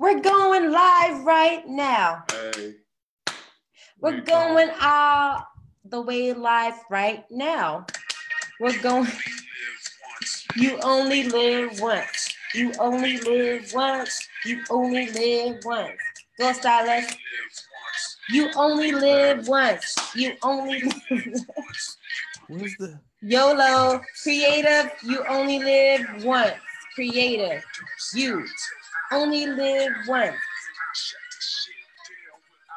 We're going live right now. Hey. We're We going all the way live right now. We're going. You only live once. You only live once. You only live once. Go, stylist. You only live once. You only live Where's the YOLO. Creative. You only live once. Creative. You only live once.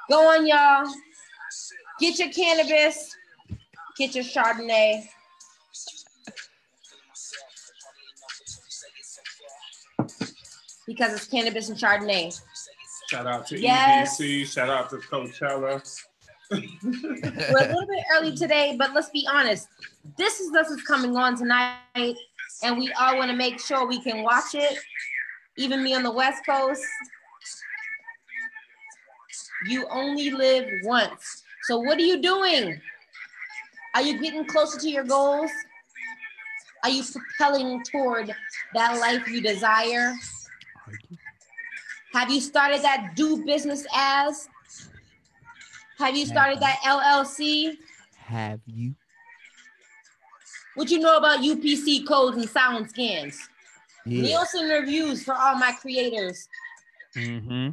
Go on, y'all. Get your cannabis. Get your Chardonnay. Because it's cannabis and Chardonnay. Shout out to Yes. EDC. Shout out to Coachella. We're a little bit early today, but let's be honest. This is this is coming on tonight, and we all want to make sure we can watch it. Even me on the West Coast. You only live once. So what are you doing? Are you getting closer to your goals? Are you propelling toward that life you desire? Have you started that do business as? Have you started that LLC? have you? What you know about UPC codes and sound scans? Yeah. Nielsen reviews for all my creators. Mm-hmm.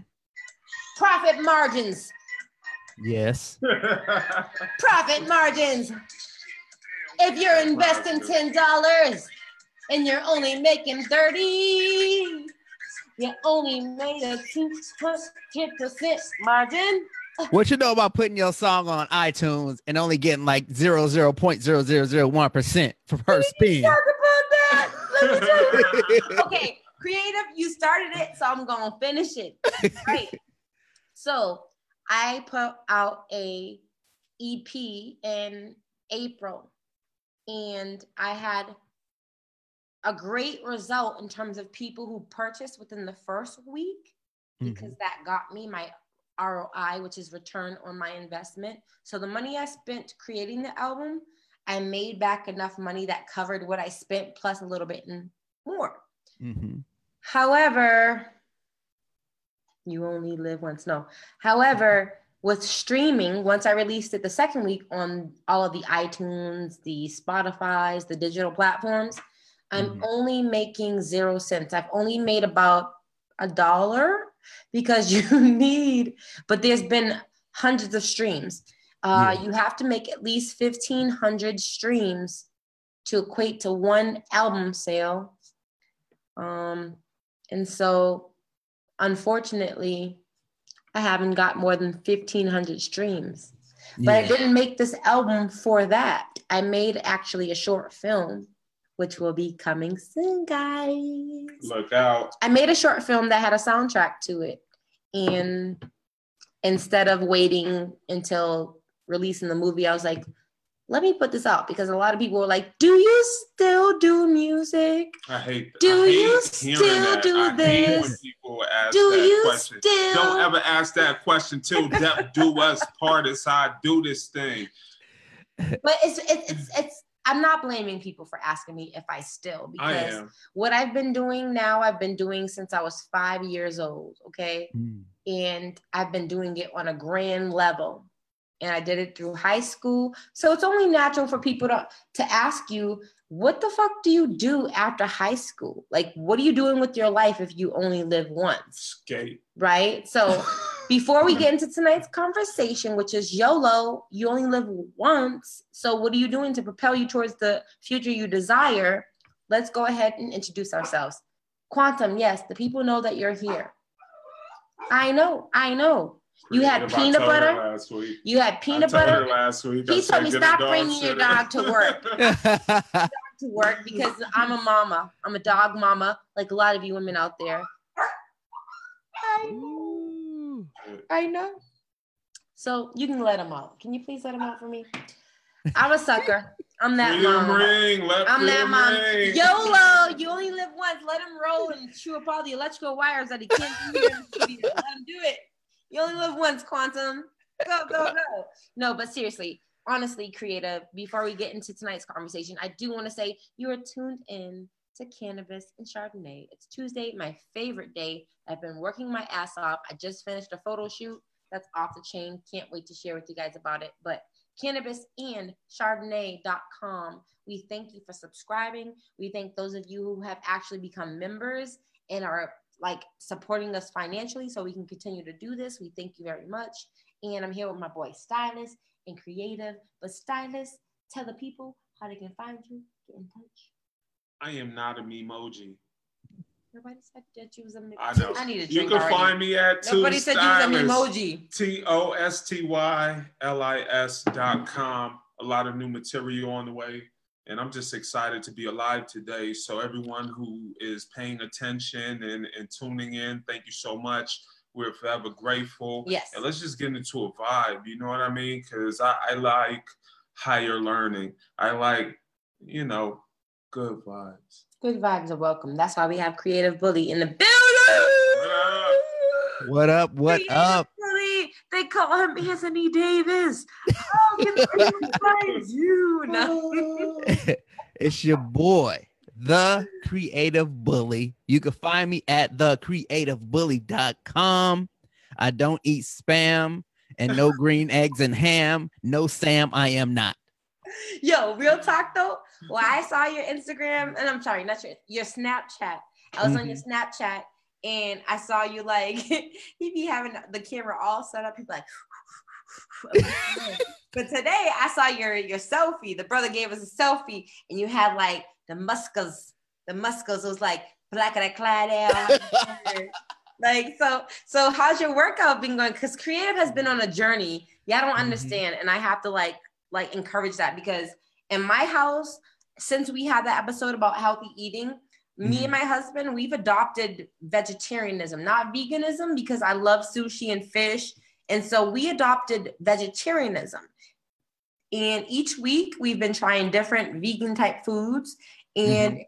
Profit margins. Yes. Profit margins. If you're investing ten dollars and you're only making thirty, you only made a two hundred percent margin. What you know about putting your song on iTunes and only getting like zero zero point zero zero zero one percent for per spin? Talk about that. Let me tell you. okay, creative, you started it, so I'm gonna finish it. Right. So I put out a EP in April, and I had a great result in terms of people who purchased within the first week mm-hmm. because that got me my ROI, which is return on my investment. So the money I spent creating the album, I made back enough money that covered what I spent plus a little bit and more. Mm-hmm. However, you only live once. No. However, with streaming, once I released it the second week on all of the iTunes, the Spotify's, the digital platforms, I'm Mhm. only making zero cents. I've only made about a dollar because you need, but there's been hundreds of streams. Uh, Yeah. You have to make at least 1,500 streams to equate to one album sale. Um, and so, unfortunately, I haven't got more than 1,500 streams. But I didn't make this album for that. I made actually a short film, which will be coming soon, guys. Look out. I made a short film that had a soundtrack to it. And instead of waiting until releasing the movie, I was like, let me put this out because a lot of people were like, Do you still do music? I hate Do I hate you still that. do I this? people ask Do you question. still? Don't ever ask that question till death do us part. How I do this thing. But it's, it's, it's, it's, I'm not blaming people for asking me if I still because am. what I've been doing now, I've been doing since I was five years old. Okay. Mm. and I've been doing it on a grand level. And I did it through high school. So it's only natural for people to, to ask you, what the fuck do you do after high school? Like, what are you doing with your life if you only live once? Skate. Right. So before we get into tonight's conversation, which is YOLO, you only live once. So what are you doing to propel you towards the future you desire? Let's go ahead and introduce ourselves. Quantum, yes, the people know that you're here. I know, I know. You had peanut butter? last week. You had peanut I told her butter last week. He I told me stop bringing your dog to work. to work because I'm a mama. I'm a dog mama, like a lot of you women out there. I know. I know. So you can let him out. Can you please let him out for me? I'm a sucker. I'm that Freedom mom. ring. I'm that mom. ring. YOLO, you only live once. Let him roll and chew up all the electrical wires that he can't do here in the studio. Let him do it. You only live once, Quantum. Go, go, go. No, but seriously, honestly, creative, before we get into tonight's conversation, I do want to say you are tuned in to cannabis and Chardonnay. It's Tuesday, my favorite day. I've been working my ass off. I just finished a photo shoot that's off the chain. Can't wait to share with you guys about it. But cannabis and chardonnay.com. We thank you for subscribing. We thank those of you who have actually become members and are like supporting us financially so we can continue to do this. We thank you very much. And I'm here with my boy Stylist and Creative. But Stylist, tell the people how they can find you, get in touch. I am not a memoji. Nobody said that you was a I know. I need a You can already. find me at two Nobody said you was an Stylist. emoji. T O S T Y L I S dot com. A lot of new material on the way. And I'm just excited to be alive today. So, everyone who is paying attention and, and tuning in, thank you so much. We're forever grateful. Yes. And let's just get into a vibe. You know what I mean? Because I, I like higher learning. I like, you know, good vibes. Good vibes are welcome. That's why we have Creative Bully in the building. What up? What Creative up? They call him Anthony Davis. Oh, give me vibes, you. It's your boy, the creative bully. You can find me at thecreativebully.com. I don't eat spam and no green eggs and ham. No Sam, I am not. Yo, real talk though. Well, I saw your Instagram, and I'm sorry, not your your Snapchat. I was on your mm-hmm. Snapchat, and I saw you like he be having the camera all set up. He'd be like, but today I saw your your selfie. The brother gave us a selfie, and you had like the muskers. The muskers was like black and I clad out. like so so how's your workout been going because creative has been on a journey yeah i don't Mhm. understand and i have to like like encourage that because in my house since we had that episode about healthy eating me Mhm. and my husband we've adopted vegetarianism not veganism because i love sushi and fish. And so we adopted vegetarianism. And each week we've been trying different vegan type foods and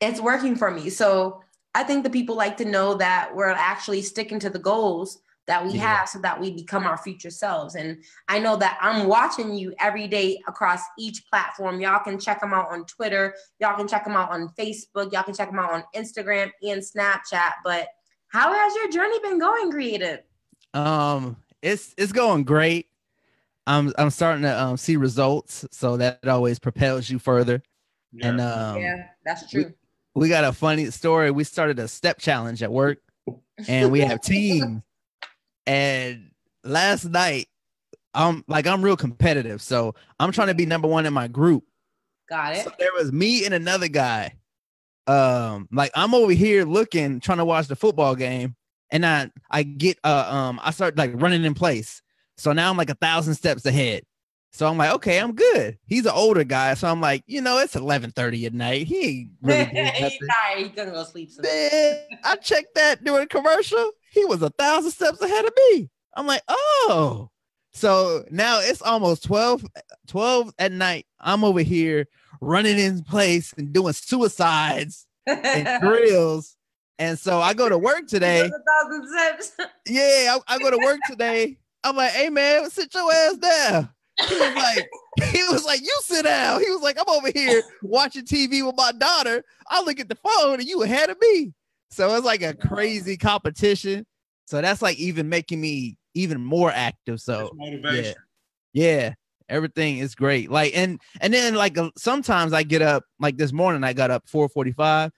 it's working for me. So i think the people like to know that we're actually sticking to the goals that we Yeah. have so that we become our future selves and i know that i'm watching you every day across each platform y'all can check them out on twitter y'all can check them out on facebook y'all can check them out on instagram and snapchat but how has your journey been going creative Um, it's it's going great. I'm I'm starting to um see results, so that always propels you further. Yeah. And um, yeah that's true we got a funny story. We started a step challenge at work, and we have teams. And last night, I'm like I'm real competitive, so I'm trying to be number one in my group. got it So there was me and another guy. Um, like I'm over here looking, trying to watch the football game, and I I get uh um I start like running in place. So now I'm like a thousand steps ahead. So I'm like, okay, I'm good. He's an older guy, so I'm like, you know, it's 11:30 at night. He ain't really doing he's nothing. tired he's gonna go sleep. Man, I checked that during commercial. He was a thousand steps ahead of me. I'm like, oh. So now it's almost 12, 12 at night. I'm over here running in place and doing suicides and drills. And so I go to work today. A thousand steps. Yeah, I, I go to work today. I'm like, hey man, sit your ass down. He was like, he was like, you sit down. He was like, I'm over here watching TV with my daughter. I look at the phone and you ahead of me. So it's like a crazy competition. So that's like even making me even more active. So It's motivation. yeah, everything is great. Like and and then like uh, sometimes I get up like this morning I got up 4:45.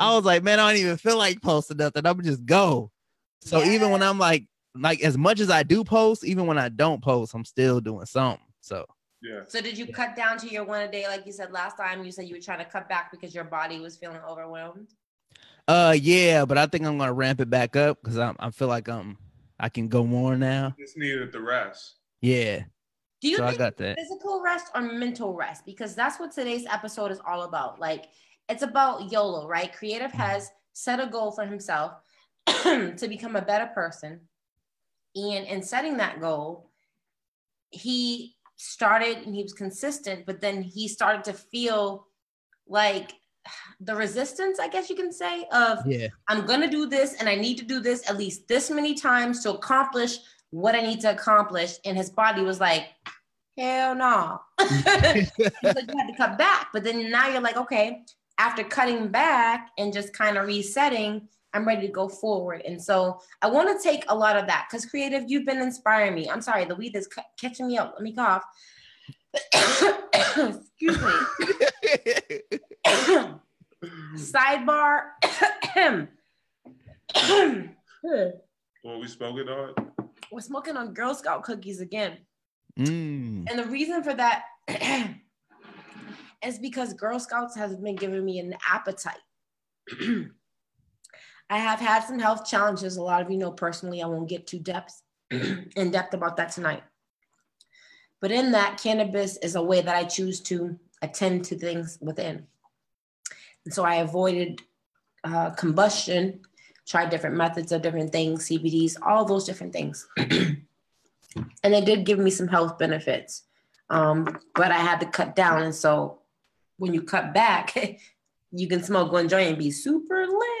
I was like, man, I don't even feel like posting nothing. I'm just go. So even when I'm like like as much as I do post, even when I don't post, I'm still doing something. So Yeah. So did you cut down to your one a day like you said last time? You said you were trying to cut back because your body was feeling overwhelmed. Uh yeah, but I think I'm gonna ramp it back up because I'm I feel like I'm I can go more now. Just needed the rest. Yeah. Do you So I think got that. physical rest or mental rest? Because that's what today's episode is all about. Like it's about YOLO, right? Creative has set a goal for himself to become a better person. And in setting that goal, he started and he was consistent, but then he started to feel like the resistance, I guess you can say, of Yeah. I'm gonna do this and I need to do this at least this many times to accomplish what I need to accomplish. And his body was like, hell no. He's like, you had to cut back. But then now you're like, okay, after cutting back and just kind of resetting, I'm ready to go forward. And so I want to take a lot of that because creative, you've been inspiring me. I'm sorry, the weed is ca- catching me up. Let me cough. Excuse me. Sidebar. What we smoking on? We're smoking on Girl Scout cookies again. Mm. And the reason for that is because Girl Scouts has been giving me an appetite. I have had some health challenges. A lot of you know personally. I won't get too depth in depth about that tonight. But in that, cannabis is a way that I choose to attend to things within. And so I avoided uh, combustion, tried different methods of different things, CBDs, all those different things. and it did give me some health benefits. Um, but I had to cut down. And so when you cut back, you can smoke one joint and be super lit.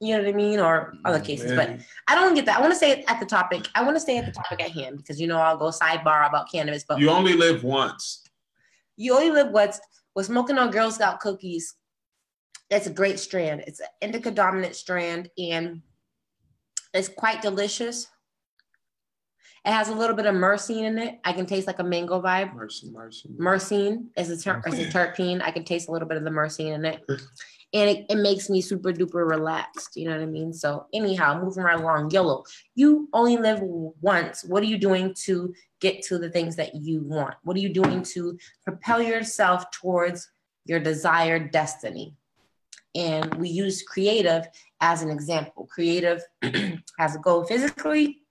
You know what I mean? Or other mm, cases. But I don't get that. I want to stay at the topic. I want to stay at the topic at hand because you know I'll go sidebar about cannabis. But you only live once. you only live what's was smoking on Girl Scout cookies. That's a great strand. It's an indica dominant strand and it's quite delicious. It has a little bit of myrcene in it. I can taste like a mango vibe. Mercy, mercy. Myrcene is a, ter- is a terpene. I can taste a little bit of the myrcene in it. And it, it makes me super duper relaxed. You know what I mean? So, anyhow, moving right along. YOLO, you only live once. What are you doing to get to the things that you want? What are you doing to propel yourself towards your desired destiny? And we use creative as an example. Creative has a goal physically,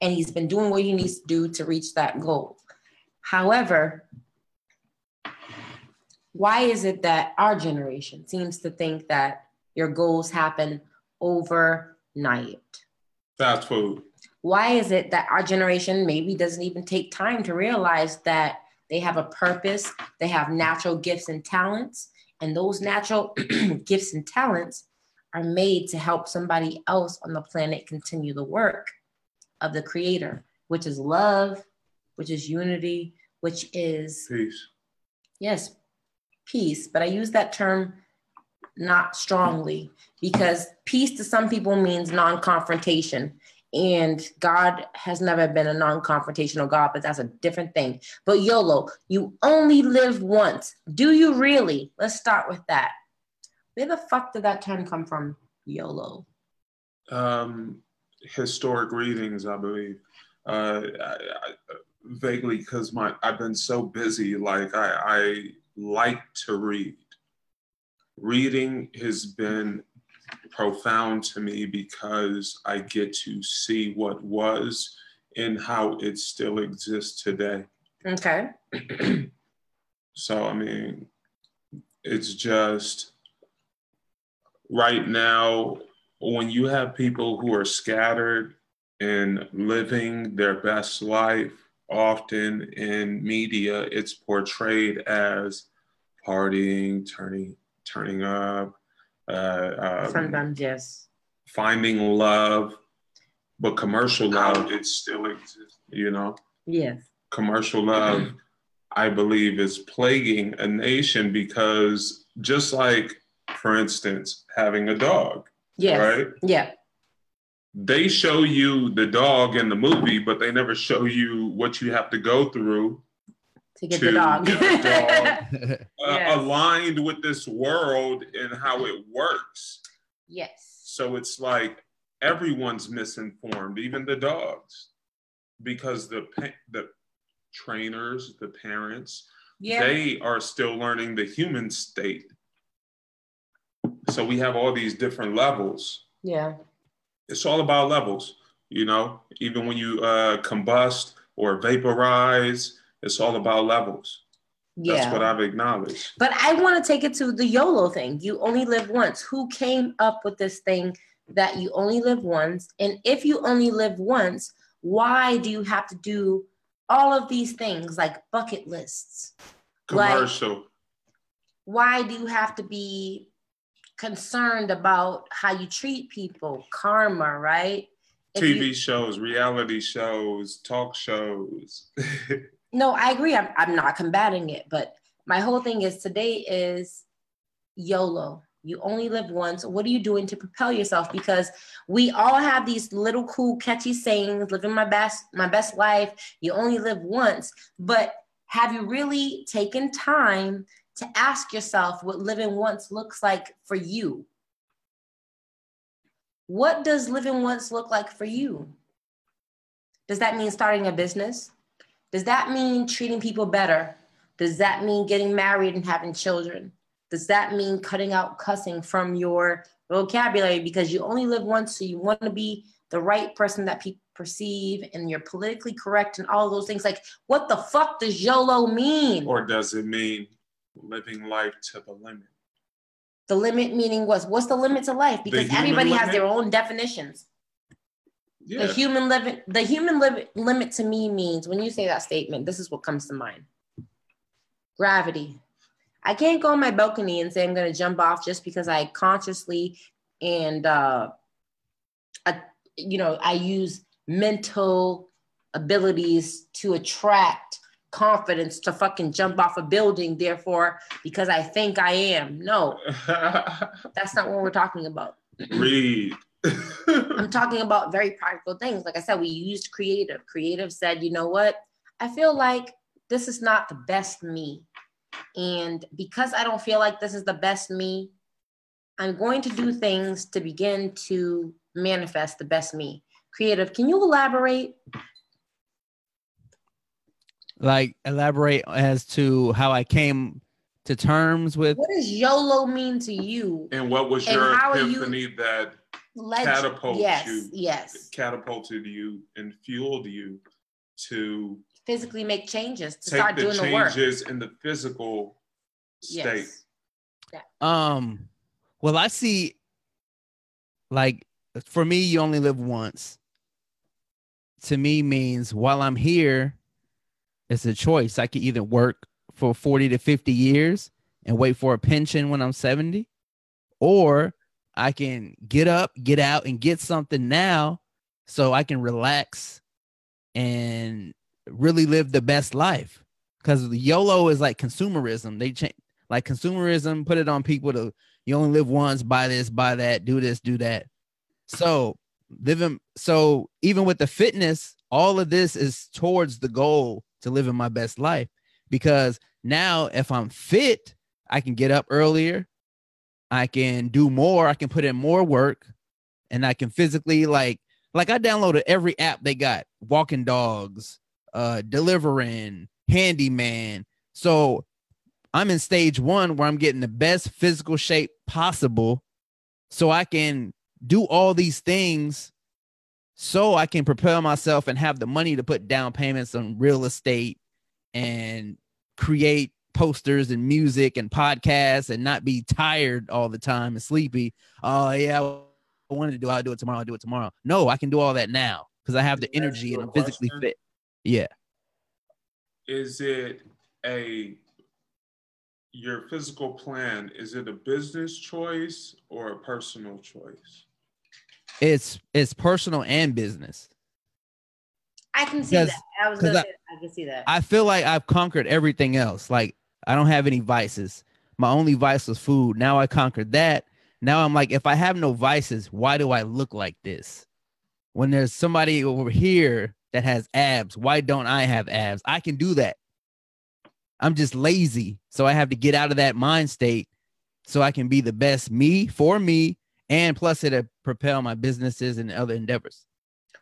and he's been doing what he needs to do to reach that goal. However, why is it that our generation seems to think that your goals happen overnight? Fast food. Why is it that our generation maybe doesn't even take time to realize that they have a purpose, they have natural gifts and talents, and those natural gifts and talents are made to help somebody else on the planet continue the work of the creator, which is love, which is unity, which is Peace. yes, peace, but I use that term not strongly because peace to some people means non confrontation. And God has never been a non confrontational God, but that's a different thing. But YOLO, you only live once. Do you really? Let's start with that. Where the fuck did that term come from? YOLO. Um, historic readings, I believe. Uh, I, I, vaguely, because my I've been so busy. Like I, I like to read. Reading has been profound to me because I get to see what was and how it still exists today. Okay. So, I mean, it's just right now, when you have people who are scattered and living their best life, often in media, it's portrayed as partying, turning, turning up, uh, um, Sometimes, yes. finding love, but commercial love, it still exists, you know? Yes. commercial love, I believe, is plaguing a nation because just like, for instance, having a dog, Yes. right? Yeah. They show you the dog in the movie, but they never show you what you have to go through To get To the dog. get the dog. uh, Yes. aligned with this world and how it works. yes. So it's like everyone's misinformed, even the dogs, because the pa- the trainers, the parents, Yeah. they are still learning the human state. So we have all these different levels. yeah. It's all about levels, you know. Even when you uh, combust or vaporize, it's all about levels. Yeah. That's what I've acknowledged. But I want to take it to the YOLO thing. You only live once. Who came up with this thing that you only live once? And if you only live once, why do you have to do all of these things like bucket lists? Like- Commercial. Why do you have to be concerned about how you treat people? Karma, right? If TV you- shows, reality shows, talk shows. no, I agree. I'm, I'm not combating it. But my whole thing is today is YOLO. You only live once. What are you doing to propel yourself? Because we all have these little cool, catchy sayings, living my best, my best life. You only live once. But have you really taken time to ask yourself what living once looks like for you? What does living once look like for you? Does that mean starting a business? Does that mean treating people better? Does that mean getting married and having children? Does that mean cutting out cussing from your vocabulary because you only live once, so you want to be the right person that people perceive and you're politically correct and all those things? Like, what the fuck does YOLO mean? Or does it mean living life to the limit? The limit meaning was what's the limit to life? Because everybody limit? has their own definitions. Yeah. The human limit, the human limit, limit to me means when you say that statement, this is what comes to mind. Gravity. I can't go on my balcony and say I'm going to jump off just because I consciously and uh, I, you know I use mental abilities to attract confidence to fucking jump off a building. Therefore, because I think I am. No, that's not what we're talking about. Read. I'm talking about very practical things. Like I said, we used creative. Creative said, you know what? I feel like this is not the best me. And because I don't feel like this is the best me, I'm going to do things to begin to manifest the best me. Creative, can you elaborate? Like, elaborate as to how I came to terms with. What does YOLO mean to you? And what was your epiphany you... that Leg- catapult yes, you, yes, catapulted you and fueled you to physically make changes to start doing the work. changes in the physical state. Yes. Um, well, I see. Like for me, you only live once. To me, means while I'm here, it's a choice. I can either work for 40 to 50 years and wait for a pension when I'm 70, or I can get up, get out, and get something now so I can relax and really live the best life. Because YOLO is like consumerism. They change like consumerism, put it on people to you only live once, buy this, buy that, do this, do that. So living so even with the fitness, all of this is towards the goal to living my best life. Because now if I'm fit, I can get up earlier, I can do more, I can put in more work, and I can physically like like I downloaded every app they got, walking dogs, uh delivering, handyman. So I'm in stage one where I'm getting the best physical shape possible so I can do all these things so I can propel myself and have the money to put down payments on real estate and create posters and music and podcasts and not be tired all the time and sleepy. Oh yeah, I wanted to do. I'll do it tomorrow. I'll do it tomorrow. No, I can do all that now because I have the energy and I'm physically fit. Yeah. Is it a your physical plan? Is it a business choice or a personal choice? It's it's personal and business. I can see that. I was gonna I, say, I can see that. I feel like I've conquered everything else. Like I don't have any vices. My only vice was food. Now I conquered that. Now I'm like, if I have no vices, why do I look like this? When there's somebody over here that has abs, why don't I have abs? I can do that. I'm just lazy. So I have to get out of that mind state so I can be the best me for me and plus it'll propel my businesses and other endeavors.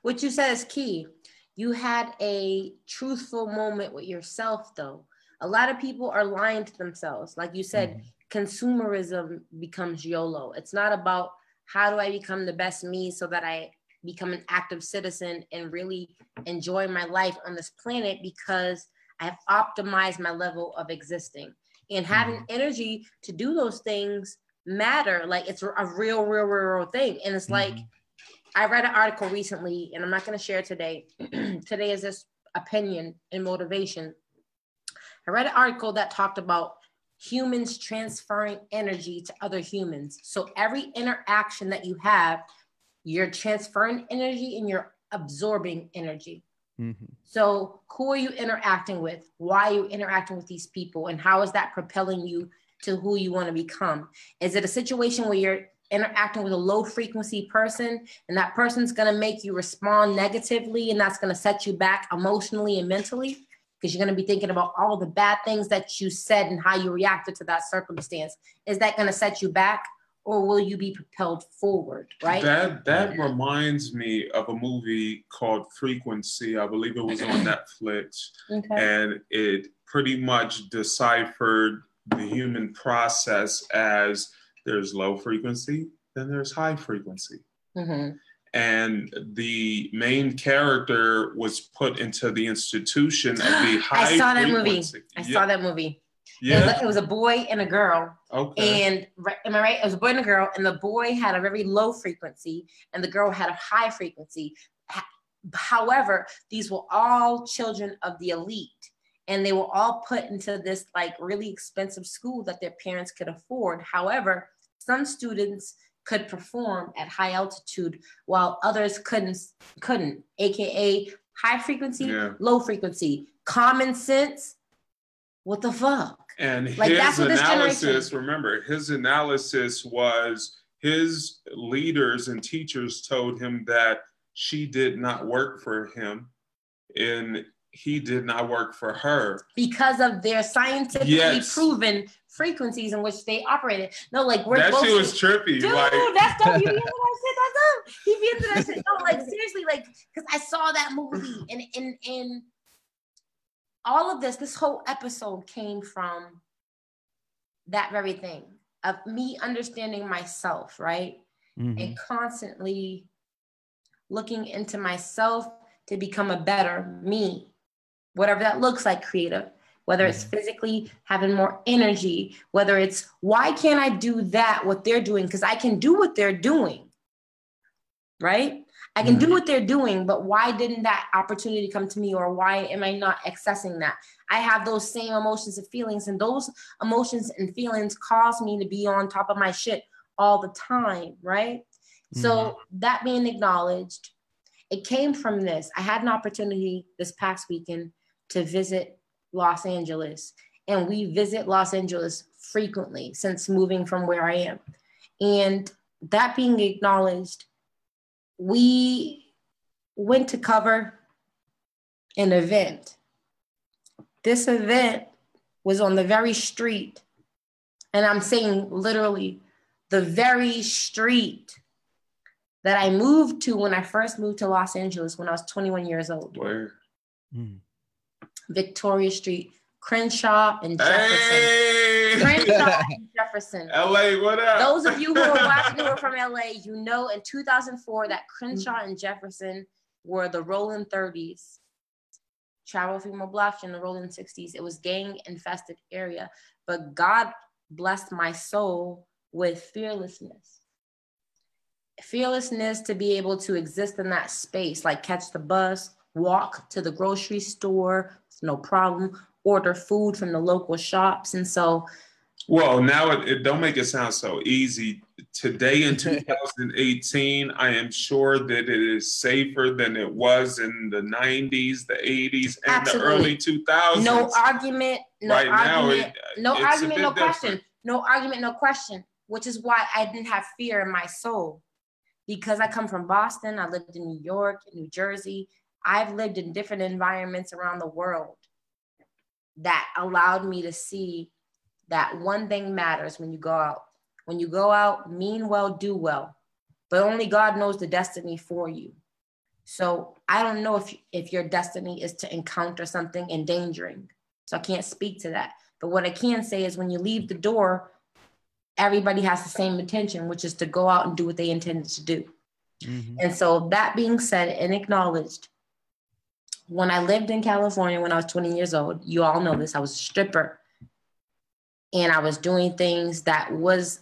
What you said is key. You had a truthful moment with yourself though a lot of people are lying to themselves. Like you said, mm-hmm. consumerism becomes YOLO. It's not about how do I become the best me so that I become an active citizen and really enjoy my life on this planet because I've optimized my level of existing. And having mm-hmm. energy to do those things matter. Like it's a real, real, real, real thing. And it's mm-hmm. like I read an article recently, and I'm not going to share today. today is this opinion and motivation I read an article that talked about humans transferring energy to other humans. So every interaction that you have, you're transferring energy and you're absorbing energy. Mm-hmm. So who are you interacting with? Why are you interacting with these people? And how is that propelling you to who you want to become? Is it a situation where you're interacting with a low frequency person and that person's going to make you respond negatively and that's going to set you back emotionally and mentally? Because you're going to be thinking about all the bad things that you said and how you reacted to that circumstance. Is that going to set you back? or will you be propelled forward right that that reminds me of a movie called frequency i believe it was on netflix okay. and it pretty much deciphered the human process as there's low frequency then there's high frequency mm-hmm. and the main character was put into the institution of the high i saw that frequency. movie i yeah. saw that movie yeah. It was, a boy and a girl. Okay. And am I right? It was a boy and a girl, and the boy had a very low frequency, and the girl had a high frequency. However, these were all children of the elite, and they were all put into this like really expensive school that their parents could afford. However, some students could perform at high altitude while others couldn't couldn't aka high frequency yeah. low frequency common sense what the fuck and like, his analysis, remember, his analysis was his leaders and teachers told him that she did not work for him and he did not work for her because of their scientifically yes. proven frequencies in which they operated. No, like we're that shit was trippy. Dude, like, that's dope. You be into that shit. That's dope. He be into that shit. No, like seriously, like because I saw that movie and and and all of this, this whole episode came from that very thing of me understanding myself, right? Mm-hmm. And constantly looking into myself to become a better me, whatever that looks like, creative, whether it's mm-hmm. physically having more energy, whether it's why can't I do that, what they're doing? Because I can do what they're doing, right? I can do mm-hmm. what they're doing, but why didn't that opportunity come to me or why am I not accessing that? I have those same emotions and feelings, and those emotions and feelings cause me to be on top of my shit all the time, right? Mm-hmm. So, that being acknowledged, it came from this. I had an opportunity this past weekend to visit Los Angeles, and we visit Los Angeles frequently since moving from where I am. And that being acknowledged, we went to cover an event. This event was on the very street, and I'm saying literally the very street that I moved to when I first moved to Los Angeles when I was 21 years old. Where? Hmm. Victoria Street, Crenshaw and Jefferson. Hey! Crenshaw and Jefferson. LA, what up? Those of you who are watching who are from LA, you know in 2004 that Crenshaw and Jefferson were the rolling 30s. Travel through my block in the rolling 60s. It was gang infested area. But God blessed my soul with fearlessness. Fearlessness to be able to exist in that space, like catch the bus, walk to the grocery store, no problem, order food from the local shops. And so, well, now it, it don't make it sound so easy. Today in 2018, I am sure that it is safer than it was in the 90s, the 80s, and Absolutely. the early 2000s. No argument. No right argument. Now it, no argument. No different. question. No argument. No question. Which is why I didn't have fear in my soul, because I come from Boston. I lived in New York, New Jersey. I've lived in different environments around the world that allowed me to see that one thing matters when you go out. When you go out, mean well, do well. But only God knows the destiny for you. So I don't know if, if your destiny is to encounter something endangering. So I can't speak to that. But what I can say is when you leave the door, everybody has the same intention, which is to go out and do what they intended to do. Mm-hmm. And so that being said and acknowledged, when I lived in California when I was 20 years old, you all know this, I was a stripper. And I was doing things that was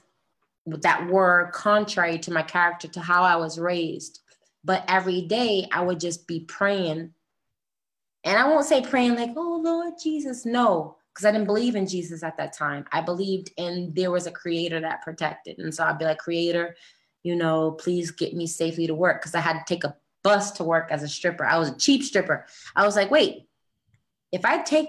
that were contrary to my character, to how I was raised. But every day I would just be praying. And I won't say praying like, oh Lord Jesus, no, because I didn't believe in Jesus at that time. I believed in there was a creator that protected. And so I'd be like, Creator, you know, please get me safely to work because I had to take a bus to work as a stripper. I was a cheap stripper. I was like, wait, if I take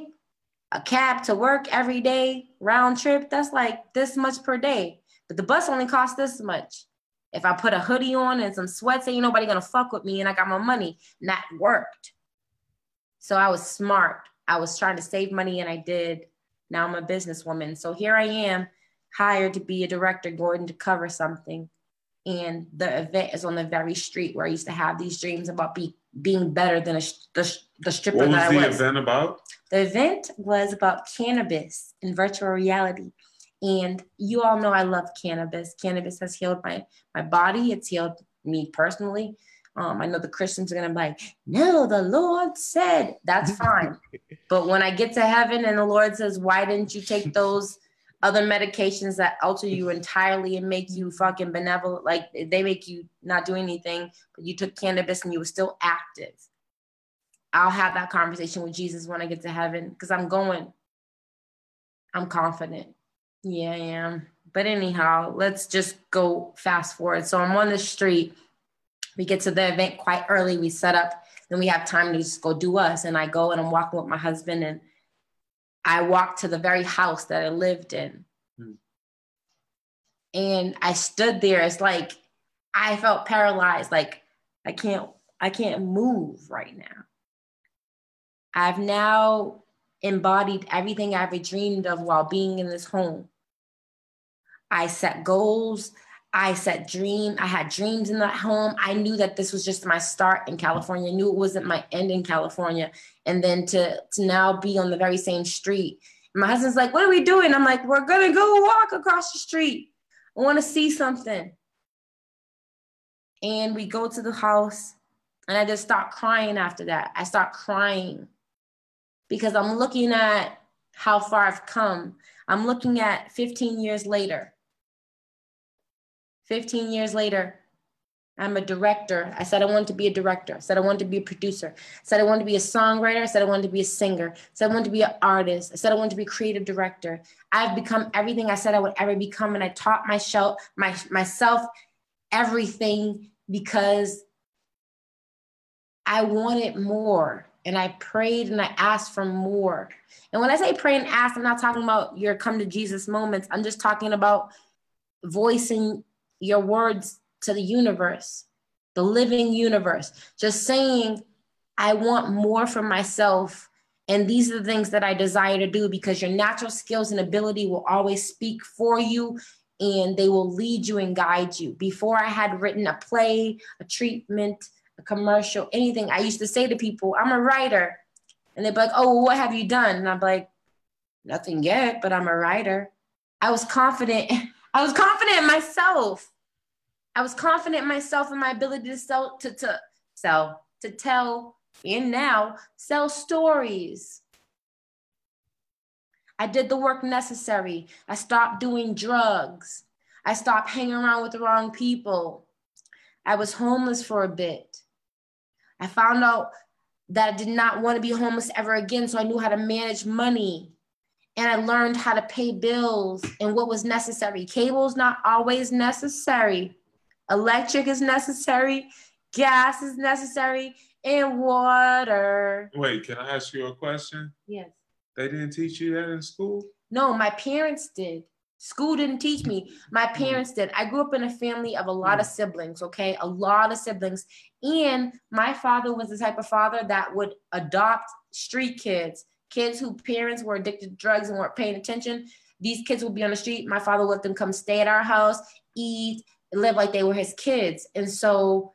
a cab to work every day, round trip, that's like this much per day. But the bus only costs this much. If I put a hoodie on and some sweats, ain't nobody gonna fuck with me and I got my money. And that worked. So I was smart. I was trying to save money and I did. Now I'm a businesswoman. So here I am, hired to be a director, going to cover something. And the event is on the very street where I used to have these dreams about be, being better than a, the, the stripper What was that I the event about? The event was about cannabis and virtual reality. And you all know I love cannabis. Cannabis has healed my, my body, it's healed me personally. Um, I know the Christians are gonna be like, no, the Lord said that's fine. but when I get to heaven and the Lord says, why didn't you take those other medications that alter you entirely and make you fucking benevolent? Like they make you not do anything, but you took cannabis and you were still active. I'll have that conversation with Jesus when I get to heaven because I'm going. I'm confident. Yeah, I am. But anyhow, let's just go fast forward. So I'm on the street. We get to the event quite early. We set up, then we have time to just go do us. And I go and I'm walking with my husband and I walked to the very house that I lived in. Hmm. And I stood there. It's like I felt paralyzed. Like I can't, I can't move right now. I've now embodied everything I ever dreamed of while being in this home. I set goals. I set dream. I had dreams in that home. I knew that this was just my start in California. I knew it wasn't my end in California. And then to to now be on the very same street. My husband's like, "What are we doing?" I'm like, "We're gonna go walk across the street. I want to see something." And we go to the house, and I just start crying after that. I start crying because I'm looking at how far I've come. I'm looking at 15 years later. 15 years later, I'm a director. I said I wanted to be a director. I said I wanted to be a producer. I said I wanted to be a songwriter. I said I wanted to be a singer. I said I wanted to be an artist. I said I wanted to be a creative director. I've become everything I said I would ever become. And I taught myself, my, myself everything because I wanted more. And I prayed and I asked for more. And when I say pray and ask, I'm not talking about your come to Jesus moments. I'm just talking about voicing your words to the universe, the living universe, just saying, I want more for myself. And these are the things that I desire to do because your natural skills and ability will always speak for you and they will lead you and guide you. Before I had written a play, a treatment, a commercial, anything, I used to say to people, I'm a writer. And they'd be like, oh, well, what have you done? And I'm like, nothing yet, but I'm a writer. I was confident. I was confident in myself. I was confident in myself and my ability to sell, to, to sell, to tell, and now sell stories. I did the work necessary. I stopped doing drugs. I stopped hanging around with the wrong people. I was homeless for a bit. I found out that I did not want to be homeless ever again, so I knew how to manage money. And I learned how to pay bills and what was necessary. Cable's not always necessary. Electric is necessary, gas is necessary, and water. Wait, can I ask you a question? Yes. They didn't teach you that in school? No, my parents did. School didn't teach me. My hmm. parents did. I grew up in a family of a lot hmm. of siblings, okay? A lot of siblings. And my father was the type of father that would adopt street kids, kids who parents were addicted to drugs and weren't paying attention. These kids would be on the street. My father would let them come stay at our house, eat, live like they were his kids. And so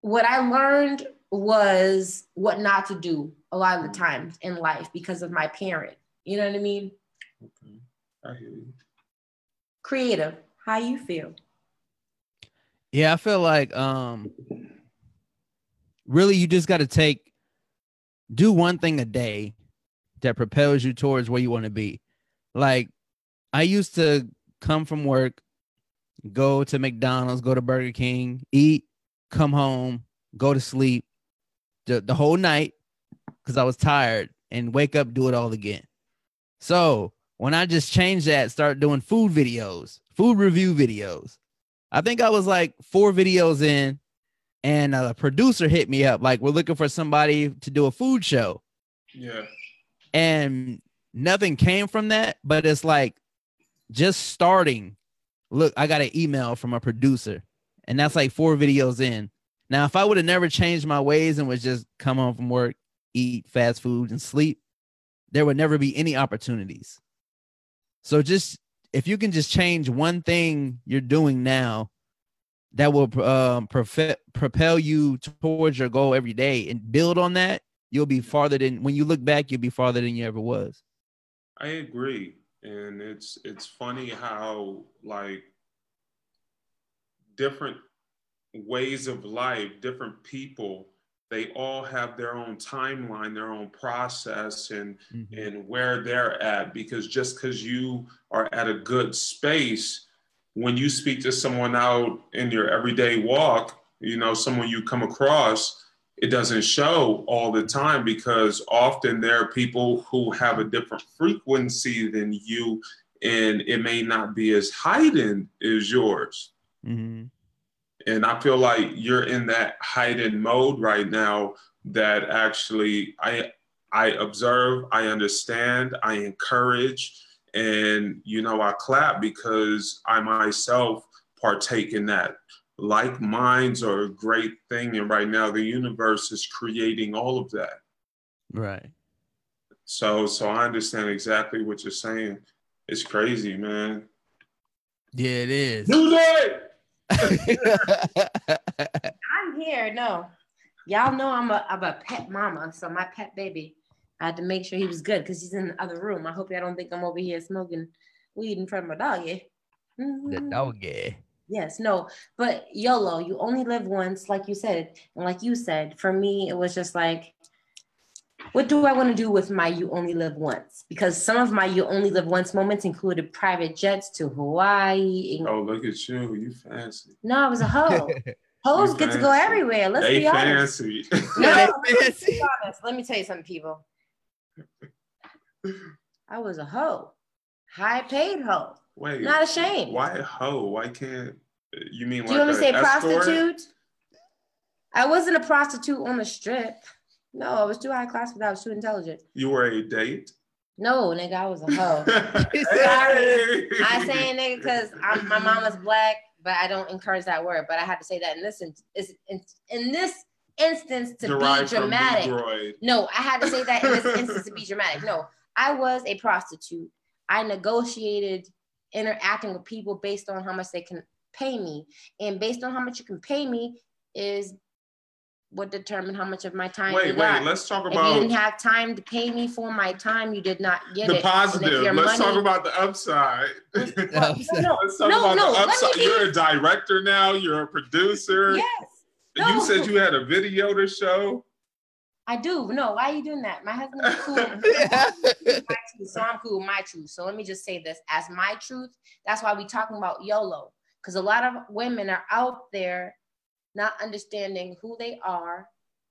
what I learned was what not to do a lot of the times in life because of my parent. You know what I mean? Okay. I hear you. Creative. How you feel? Yeah, I feel like um really you just got to take do one thing a day that propels you towards where you want to be. Like I used to come from work, go to McDonald's, go to Burger King, eat, come home, go to sleep the, the whole night because I was tired and wake up, do it all again. So when I just changed that, start doing food videos, food review videos. I think I was like four videos in, and a producer hit me up like, "We're looking for somebody to do a food show." Yeah. and nothing came from that. But it's like just starting. Look, I got an email from a producer, and that's like four videos in. Now, if I would have never changed my ways and was just come home from work, eat fast food, and sleep, there would never be any opportunities. So just if you can just change one thing you're doing now that will um, propel you towards your goal every day and build on that, you'll be farther than when you look back, you'll be farther than you ever was. I agree. And it's it's funny how like different ways of life, different people, they all have their own timeline, their own process, and mm-hmm. and where they're at. Because just because you are at a good space, when you speak to someone out in your everyday walk, you know, someone you come across, it doesn't show all the time because often there are people who have a different frequency than you, and it may not be as heightened as yours. Mm-hmm. And I feel like you're in that heightened mode right now that actually I I observe, I understand, I encourage, and you know, I clap because I myself partake in that. Like minds are a great thing, and right now the universe is creating all of that. Right. So so I understand exactly what you're saying. It's crazy, man. Yeah, it is. New day. I'm here. No, y'all know I'm a I'm a pet mama, so my pet baby. I had to make sure he was good because he's in the other room. I hope y'all don't think I'm over here smoking weed in front of my doggy. Mm-hmm. The doggy. Yes, no, but YOLO, you only live once, like you said, and like you said, for me, it was just like what do I want to do with my you only live once? Because some of my you only live once moments included private jets to Hawaii. Oh, look at you. You fancy. No, I was a hoe. Hoes get to go everywhere. Let's they be honest. Fancy. No, let's be honest. Let me tell you something, people. I was a hoe. High paid hoe. Wait. Not ashamed. Why a hoe? Why can't you mean Do you want me to say escort? prostitute? I wasn't a prostitute on the strip. No, I was too high class, but I was too intelligent. You were a date? No, nigga, I was a hoe. Sorry. I say nigga because my mom black, but I don't encourage that word. But I had to say that in this in, in this instance to Derived be dramatic. No, I had to say that in this instance to be dramatic. No, I was a prostitute. I negotiated interacting with people based on how much they can pay me. And based on how much you can pay me is what determine how much of my time. Wait, wait. Got. Let's talk about. If you didn't have time to pay me for my time, you did not get the it. positive. Let's money... talk about the upside. no, no, Let's talk no, about no, the upside. Be... You're a director now. You're a producer. Yes. No. You said you had a video to show. I do. No, why are you doing that? My husband is cool. my truth, so I'm cool with my truth. So let me just say this as my truth. That's why we talking about YOLO. Because a lot of women are out there not understanding who they are,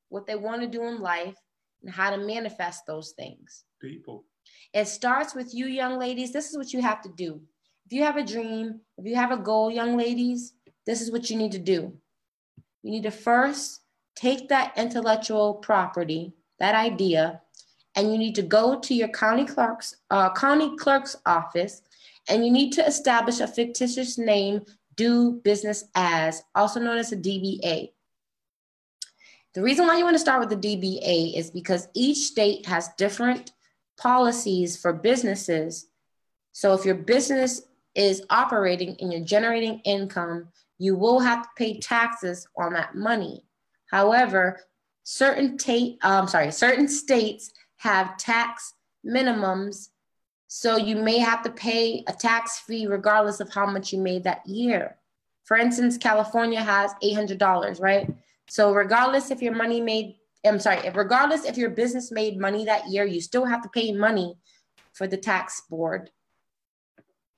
what they want to do in life, and how to manifest those things. People. It starts with you, young ladies. This is what you have to do. If you have a dream, if you have a goal, young ladies, this is what you need to do. You need to first take that intellectual property, that idea, and you need to go to your county clerk's uh, county clerk's office, and you need to establish a fictitious name do business as, also known as a DBA. The reason why you want to start with the DBA is because each state has different policies for businesses. So if your business is operating and you're generating income, you will have to pay taxes on that money. However, certain ta- um, sorry, certain states have tax minimums so you may have to pay a tax fee regardless of how much you made that year. For instance, California has $800, right? So regardless if your money made, I'm sorry, if regardless if your business made money that year, you still have to pay money for the tax board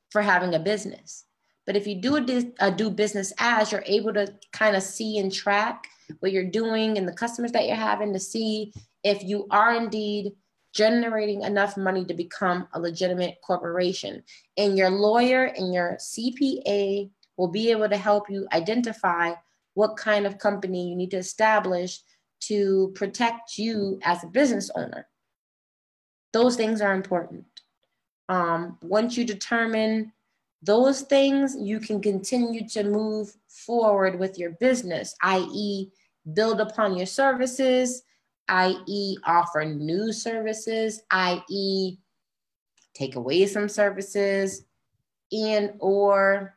for having a business. But if you do a, a do business as, you're able to kind of see and track what you're doing and the customers that you're having to see if you are indeed generating enough money to become a legitimate corporation. And your lawyer and your CPA will be able to help you identify what kind of company you need to establish to protect you as a business owner. those things are important. Um, once you determine those things, you can continue to move forward with your business, i.e., build upon your services, i.e., offer new services, i.e., take away some services, and or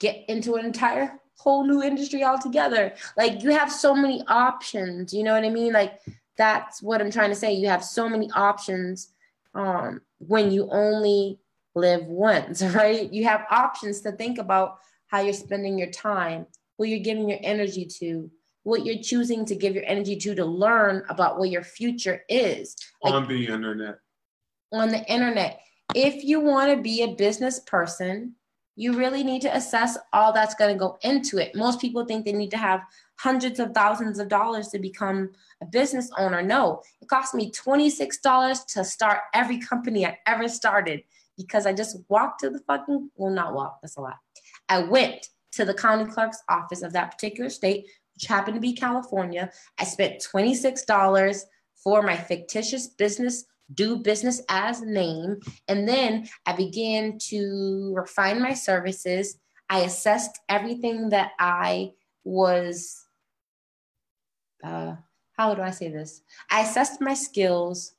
get into an entire whole new industry altogether. Like you have so many options, you know what I mean? Like that's what I'm trying to say. You have so many options um, when you only live once, right? You have options to think about how you're spending your time, who you're giving your energy to, what you're choosing to give your energy to to learn about what your future is. Like, on the internet. On the internet. If you want to be a business person, you really need to assess all that's going to go into it. Most people think they need to have hundreds of thousands of dollars to become a business owner. No, it cost me $26 to start every company I ever started because I just walked to the fucking, well, not walk, that's a lot. I went to the county clerk's office of that particular state, which happened to be California. I spent $26 for my fictitious business do business as name. And then I began to refine my services. I assessed everything that I was, uh, how do I say this? I assessed my skills.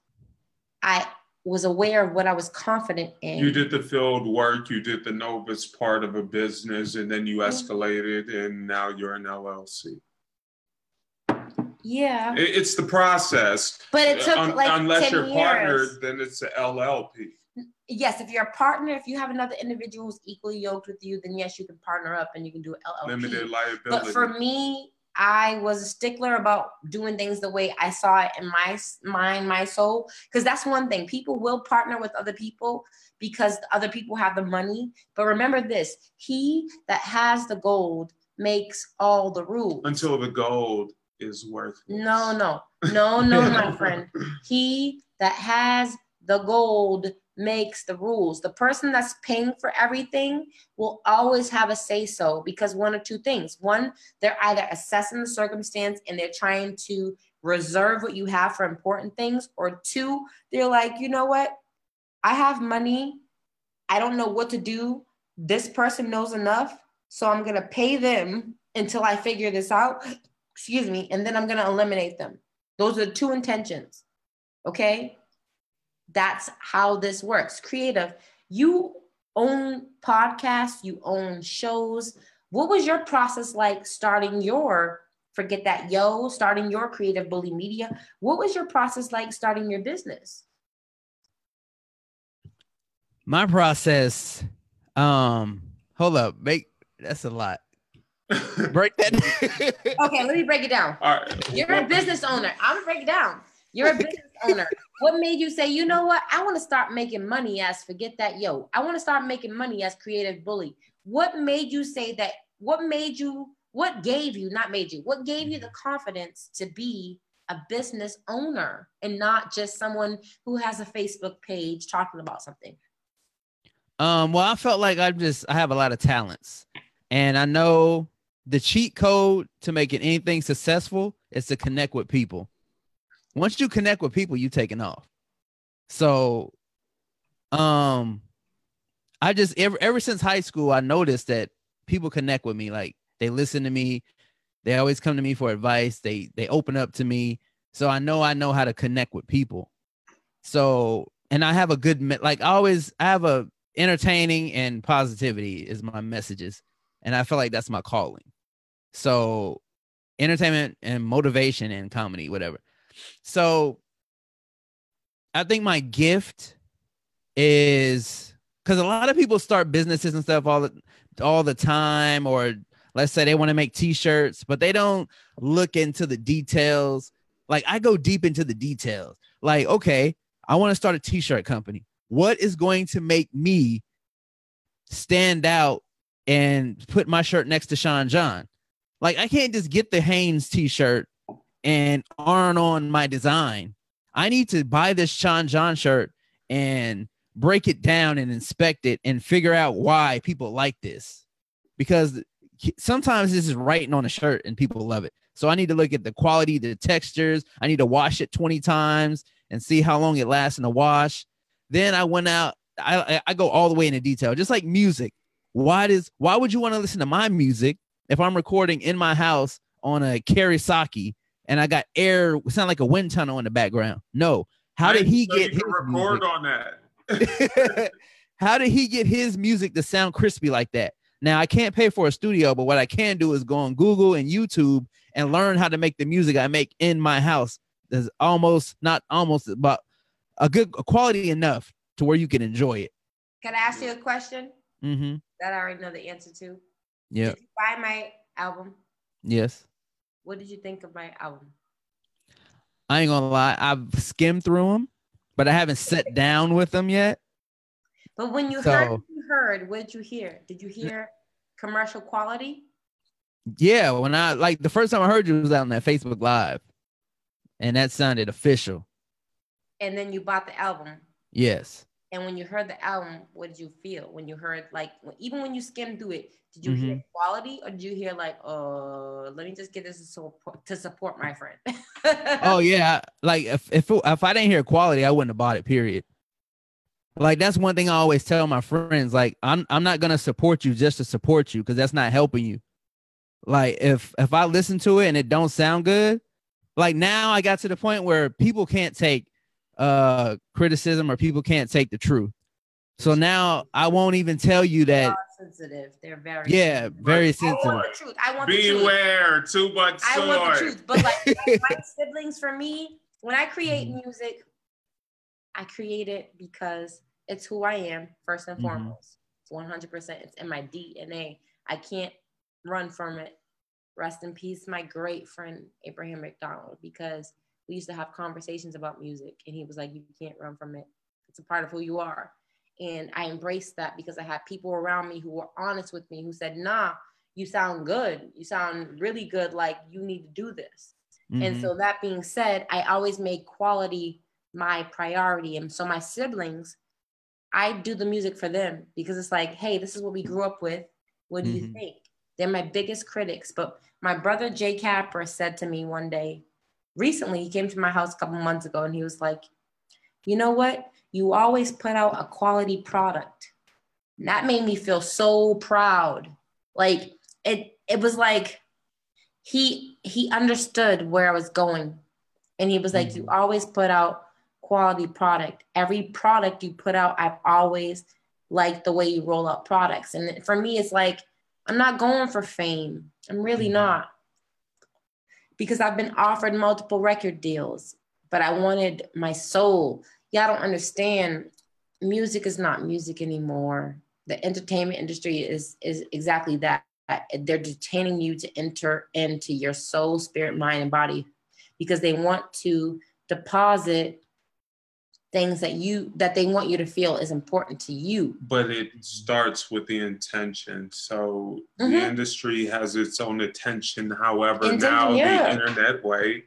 I was aware of what I was confident in. You did the field work, you did the novice part of a business, and then you escalated, and now you're an LLC. Yeah. It's the process. But it took Un- like unless you're years. partnered, then it's an LLP. Yes, if you're a partner, if you have another individual who's equally yoked with you, then yes, you can partner up and you can do LLP. Limited liability. But for me, I was a stickler about doing things the way I saw it in my mind, my soul, because that's one thing. People will partner with other people because other people have the money. But remember this: he that has the gold makes all the rules. Until the gold is worth. No, no, no, no, my friend. He that has the gold makes the rules. The person that's paying for everything will always have a say so because one of two things. One, they're either assessing the circumstance and they're trying to reserve what you have for important things, or two, they're like, you know what? I have money. I don't know what to do. This person knows enough. So I'm going to pay them until I figure this out excuse me, and then I'm going to eliminate them. Those are the two intentions. Okay? That's how this works. Creative, you own podcasts, you own shows. What was your process like starting your forget that yo, starting your creative bully media? What was your process like starting your business? My process um hold up, make that's a lot. break that. okay, let me break it down. All right. You're a business owner. I'm gonna break it down. You're a business owner. What made you say, you know what? I want to start making money as forget that yo. I want to start making money as creative bully. What made you say that? What made you? What gave you? Not made you. What gave you the confidence to be a business owner and not just someone who has a Facebook page talking about something? Um. Well, I felt like I'm just. I have a lot of talents, and I know the cheat code to making anything successful is to connect with people. Once you connect with people, you taking off. So, um, I just ever ever since high school, I noticed that people connect with me. Like they listen to me, they always come to me for advice. They they open up to me, so I know I know how to connect with people. So, and I have a good like I always I have a entertaining and positivity is my messages, and I feel like that's my calling. So entertainment and motivation and comedy, whatever. So I think my gift is because a lot of people start businesses and stuff all the all the time, or let's say they want to make t-shirts, but they don't look into the details. Like I go deep into the details. Like, okay, I want to start a t-shirt company. What is going to make me stand out and put my shirt next to Sean John? Like I can't just get the Hanes t-shirt and aren't on my design. I need to buy this Sean John shirt and break it down and inspect it and figure out why people like this. Because sometimes this is writing on a shirt and people love it. So I need to look at the quality, the textures. I need to wash it 20 times and see how long it lasts in the wash. Then I went out. I I- go all the way into detail, just like music. Why does why would you want to listen to my music if I'm recording in my house on a Karisaki and I got air sound like a wind tunnel in the background? No. How did he so get his record music? on that? How did he get his music to sound crispy like that? Now I can't pay for a studio, but what I can do is go on Google and YouTube and learn how to make the music I make in my house. There's almost not almost, but a good a quality enough to where you can enjoy it. Can I ask you a question Mm-hmm. that I already know the answer to? Yeah. Buy my album? Yes. What did you think of my album? I ain't gonna lie. I've skimmed through them, but I haven't sat down with them yet. But when you So- heard, you heard. What did you hear? Did you hear commercial quality? Yeah. When I like the first time I heard you was out on that Facebook Live, and that sounded official. And then you bought the album. Yes. And when you heard the album, what did you feel when you heard like even when you skimmed through it? Did you Mm-hmm. hear quality or did you hear like, uh, let me just get this to support, to support my friend? oh yeah like if if, if i didn't hear quality i wouldn't have bought it period like that's one thing i always tell my friends like i'm i'm not gonna support you just to support you because that's not helping you like if if i listen to it and it don't sound good like now i got to the point where people can't take uh criticism or people can't take the truth so now i won't even tell you They that are sensitive. They're very yeah very I sensitive want the truth. I want the truth. Beware, too much I want the truth. But like, like my siblings, for me, when I create Mhm. music, I create it because it's who I am first and Mhm. foremost. It's 100%. It's in my DNA. I can't run from it. Rest in peace, my great friend Abraham McDonald, because we used to have conversations about music, and he was like, "You can't run from it. It's a part of who you are." And I embraced that because I had people around me who were honest with me, who said, "Nah, you sound good. You sound really good. Like you need to do this." And Mhm. so that being said, I always make quality my priority. And so my siblings, I do the music for them because it's like, hey, this is what we grew up with. What do you Mhm. think? They're my biggest critics. But my brother Jay Capper said to me one day, recently, he came to my house a couple months ago and he was like, you know what? You always put out a quality product. And that made me feel so proud. Like it, it was like he he understood where I was going. And he was like, You always put out quality product. Every product you put out, I've always liked the way you roll out products. And for me, it's like, I'm not going for fame. I'm really Mhm. not. Because I've been offered multiple record deals, but I wanted my soul. Y'all don't understand. Music is not music anymore. The entertainment industry is is exactly that. They're detaining you to enter into your soul, spirit, mind, and body because they want to deposit things that you that they want you to feel is important to you. but it starts with the intention. So the Mhm. industry has its own attention. However, Intention, now yeah. the internet way,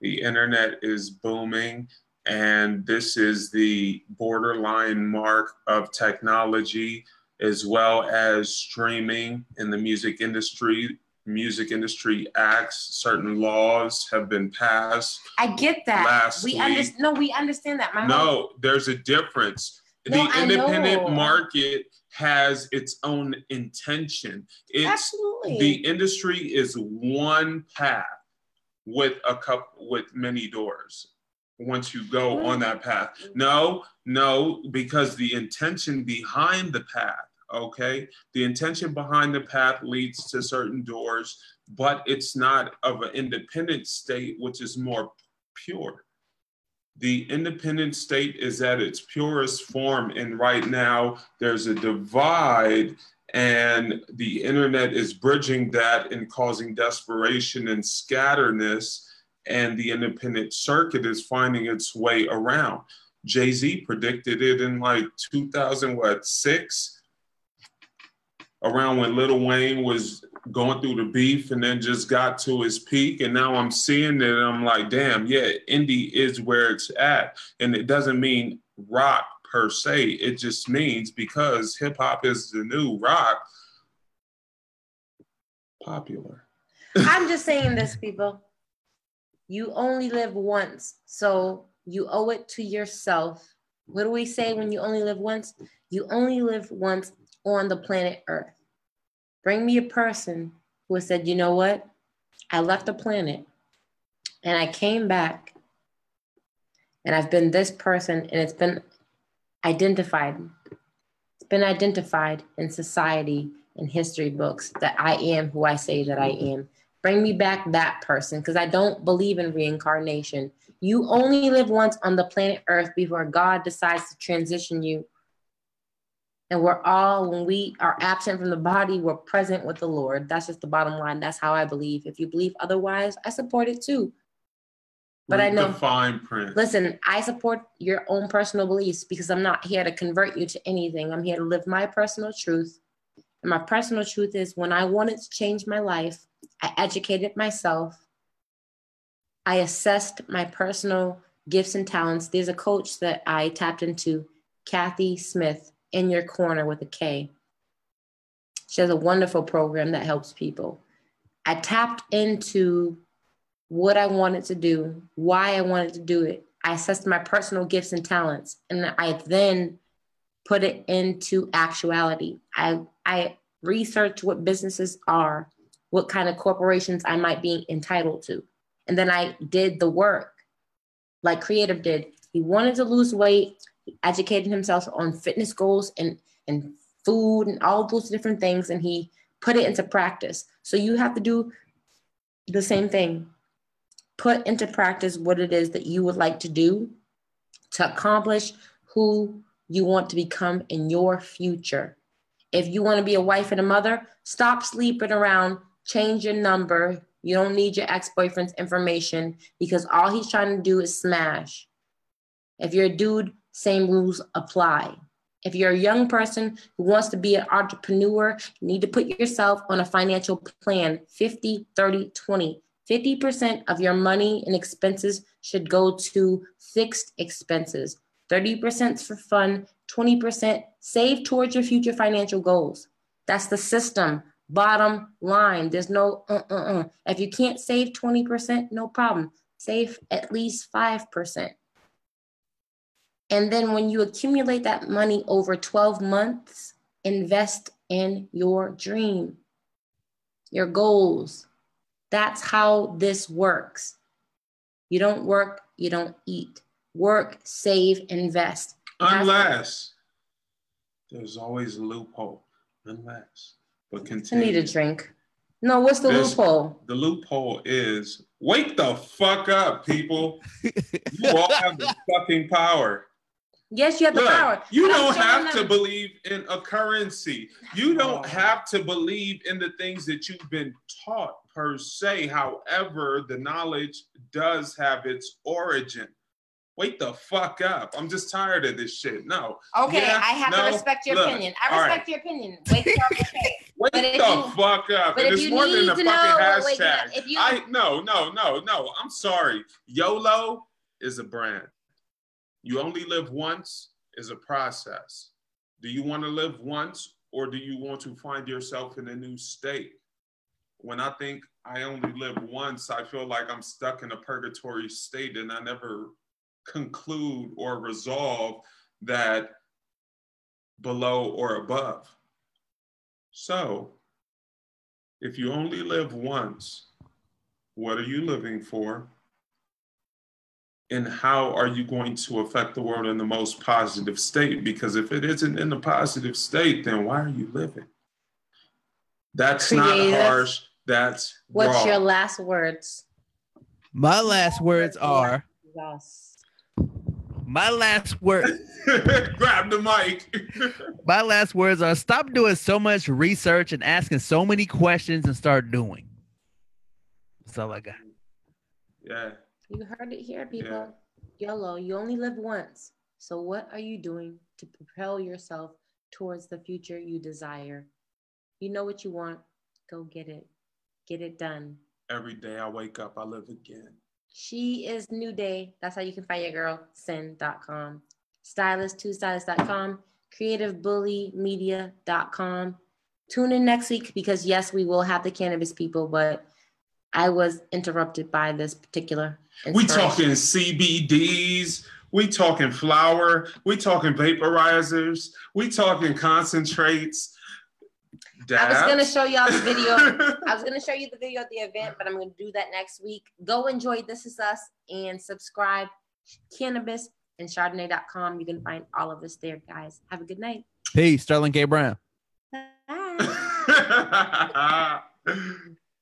the internet is booming, and this is the borderline mark of technology as well as streaming in the music industry. Music industry acts, certain laws have been passed. I get that. Last we understand. No, we understand that. My whole- No, there's a difference. No, the independent market has its own intention. It's absolutely. the industry is one path with a cup with many doors once you go on that mm-hmm. path. No, no, because the intention behind the path, okay? The intention behind the path leads to certain doors, but it's not of an independent state, which is more pure. The independent state is at its purest form, and right now there's a divide and the internet is bridging that and causing desperation and scatterness and the independent circuit is finding its way around jay-z predicted it in like 2000 what six around when Lil Wayne was going through the beef and then just got to his peak. And now I'm seeing it I'm like, damn, yeah, indie is where it's at. And it doesn't mean rock per se. It just means because hip hop is the new rock, popular. I'm just saying this, people. You only live once, so You owe it to yourself. What do we say when you only live once? You only live once on the planet Earth. Bring me a person who has said, you know what? I left the planet and I came back and I've been this person and it's been identified. It's been identified in society and history books that I am who I say that I am. Bring me back that person because I don't believe in reincarnation. You only live once on the planet Earth before God decides to transition you. And we're all, when we are absent from the body, we're present with the Lord. That's just the bottom line. That's how I believe. If you believe otherwise, I support it too. But I know fine print. Listen, I support your own personal beliefs because I'm not here to convert you to anything. I'm here to live my personal truth. And my personal truth is when I wanted to change my life, I educated myself. I assessed my personal gifts and talents. There's a coach that I tapped into, Kathy Smith, in your corner with a K. She has a wonderful program that helps people. I tapped into what I wanted to do, why I wanted to do it. I assessed my personal gifts and talents, and I then put it into actuality. I I researched what businesses are, what kind of corporations I might be entitled to, and then I did the work, like Creative did. He wanted to lose weight. Educated himself on fitness goals and and food and all those different things, and he put it into practice. So you have to do the same thing put into practice what it is that you would like to do to accomplish who you want to become in your future. If you want to be a wife and a mother, stop sleeping around, change your number. You don't need your ex boyfriend's information because all he's trying to do is smash. If you're a dude, same rules apply. If you're a young person who wants to be an entrepreneur, you need to put yourself on a financial plan 50, 30, 20. 50% of your money and expenses should go to fixed expenses. 30% for fun, 20% save towards your future financial goals. That's the system. Bottom line, there's no uh uh uh. If you can't save 20%, no problem. Save at least 5%. And then when you accumulate that money over 12 months, invest in your dream, your goals, that's how this works. You don't work, you don't eat. Work, save, invest. Unless there's always a loophole. Unless. But continue. I need a drink. No, what's the There's, loophole? The loophole is wake the fuck up, people. you all have the fucking power. Yes, you have the Look, power. You don't have to believe in a currency. You don't have to believe in the things that you've been taught per se. However, the knowledge does have its origin. Wake the fuck up. I'm just tired of this shit. No. Okay, yeah, I have no, to respect your look, opinion. I respect right. your opinion. Wake up. Okay. Wake the you, fuck up. But and it's more than a fucking hashtag. If you, I no, no, no, no. I'm sorry. YOLO is a brand. You only live once is a process. Do you want to live once or do you want to find yourself in a new state? when I think I only live once, I feel like I'm stuck in a purgatory state and I never conclude or resolve that below or above. So, if you only live once, what are you living for? And how are you going to affect the world in the most positive state? Because if it isn't in the positive state, then why are you living? That's Creative. not harsh. That's what's wrong. your last words? My last words are yes. My last word. Grab the mic. my last words are stop doing so much research and asking so many questions and start doing. That's all I got. Yeah. You heard it here, people. Yeah. YOLO, you only live once. So what are you doing to propel yourself towards the future you desire? You know what you want, go get it. Get it done. Every day I wake up, I live again. She is New Day. That's how you can find your girl, sin.com. Stylist2stylist.com, creativebullymedia.com. Tune in next week because, yes, we will have the cannabis people, but I was interrupted by this particular. We talking CBDs. We talking flour. We talking vaporizers. We talking concentrates. I was gonna show y'all the video. I was gonna show you the video of the event, but I'm gonna do that next week. Go enjoy This Is Us and subscribe. Cannabis and Chardonnay.com. You can find all of us there, guys. Have a good night. Peace, Sterling K. Brown. Bye.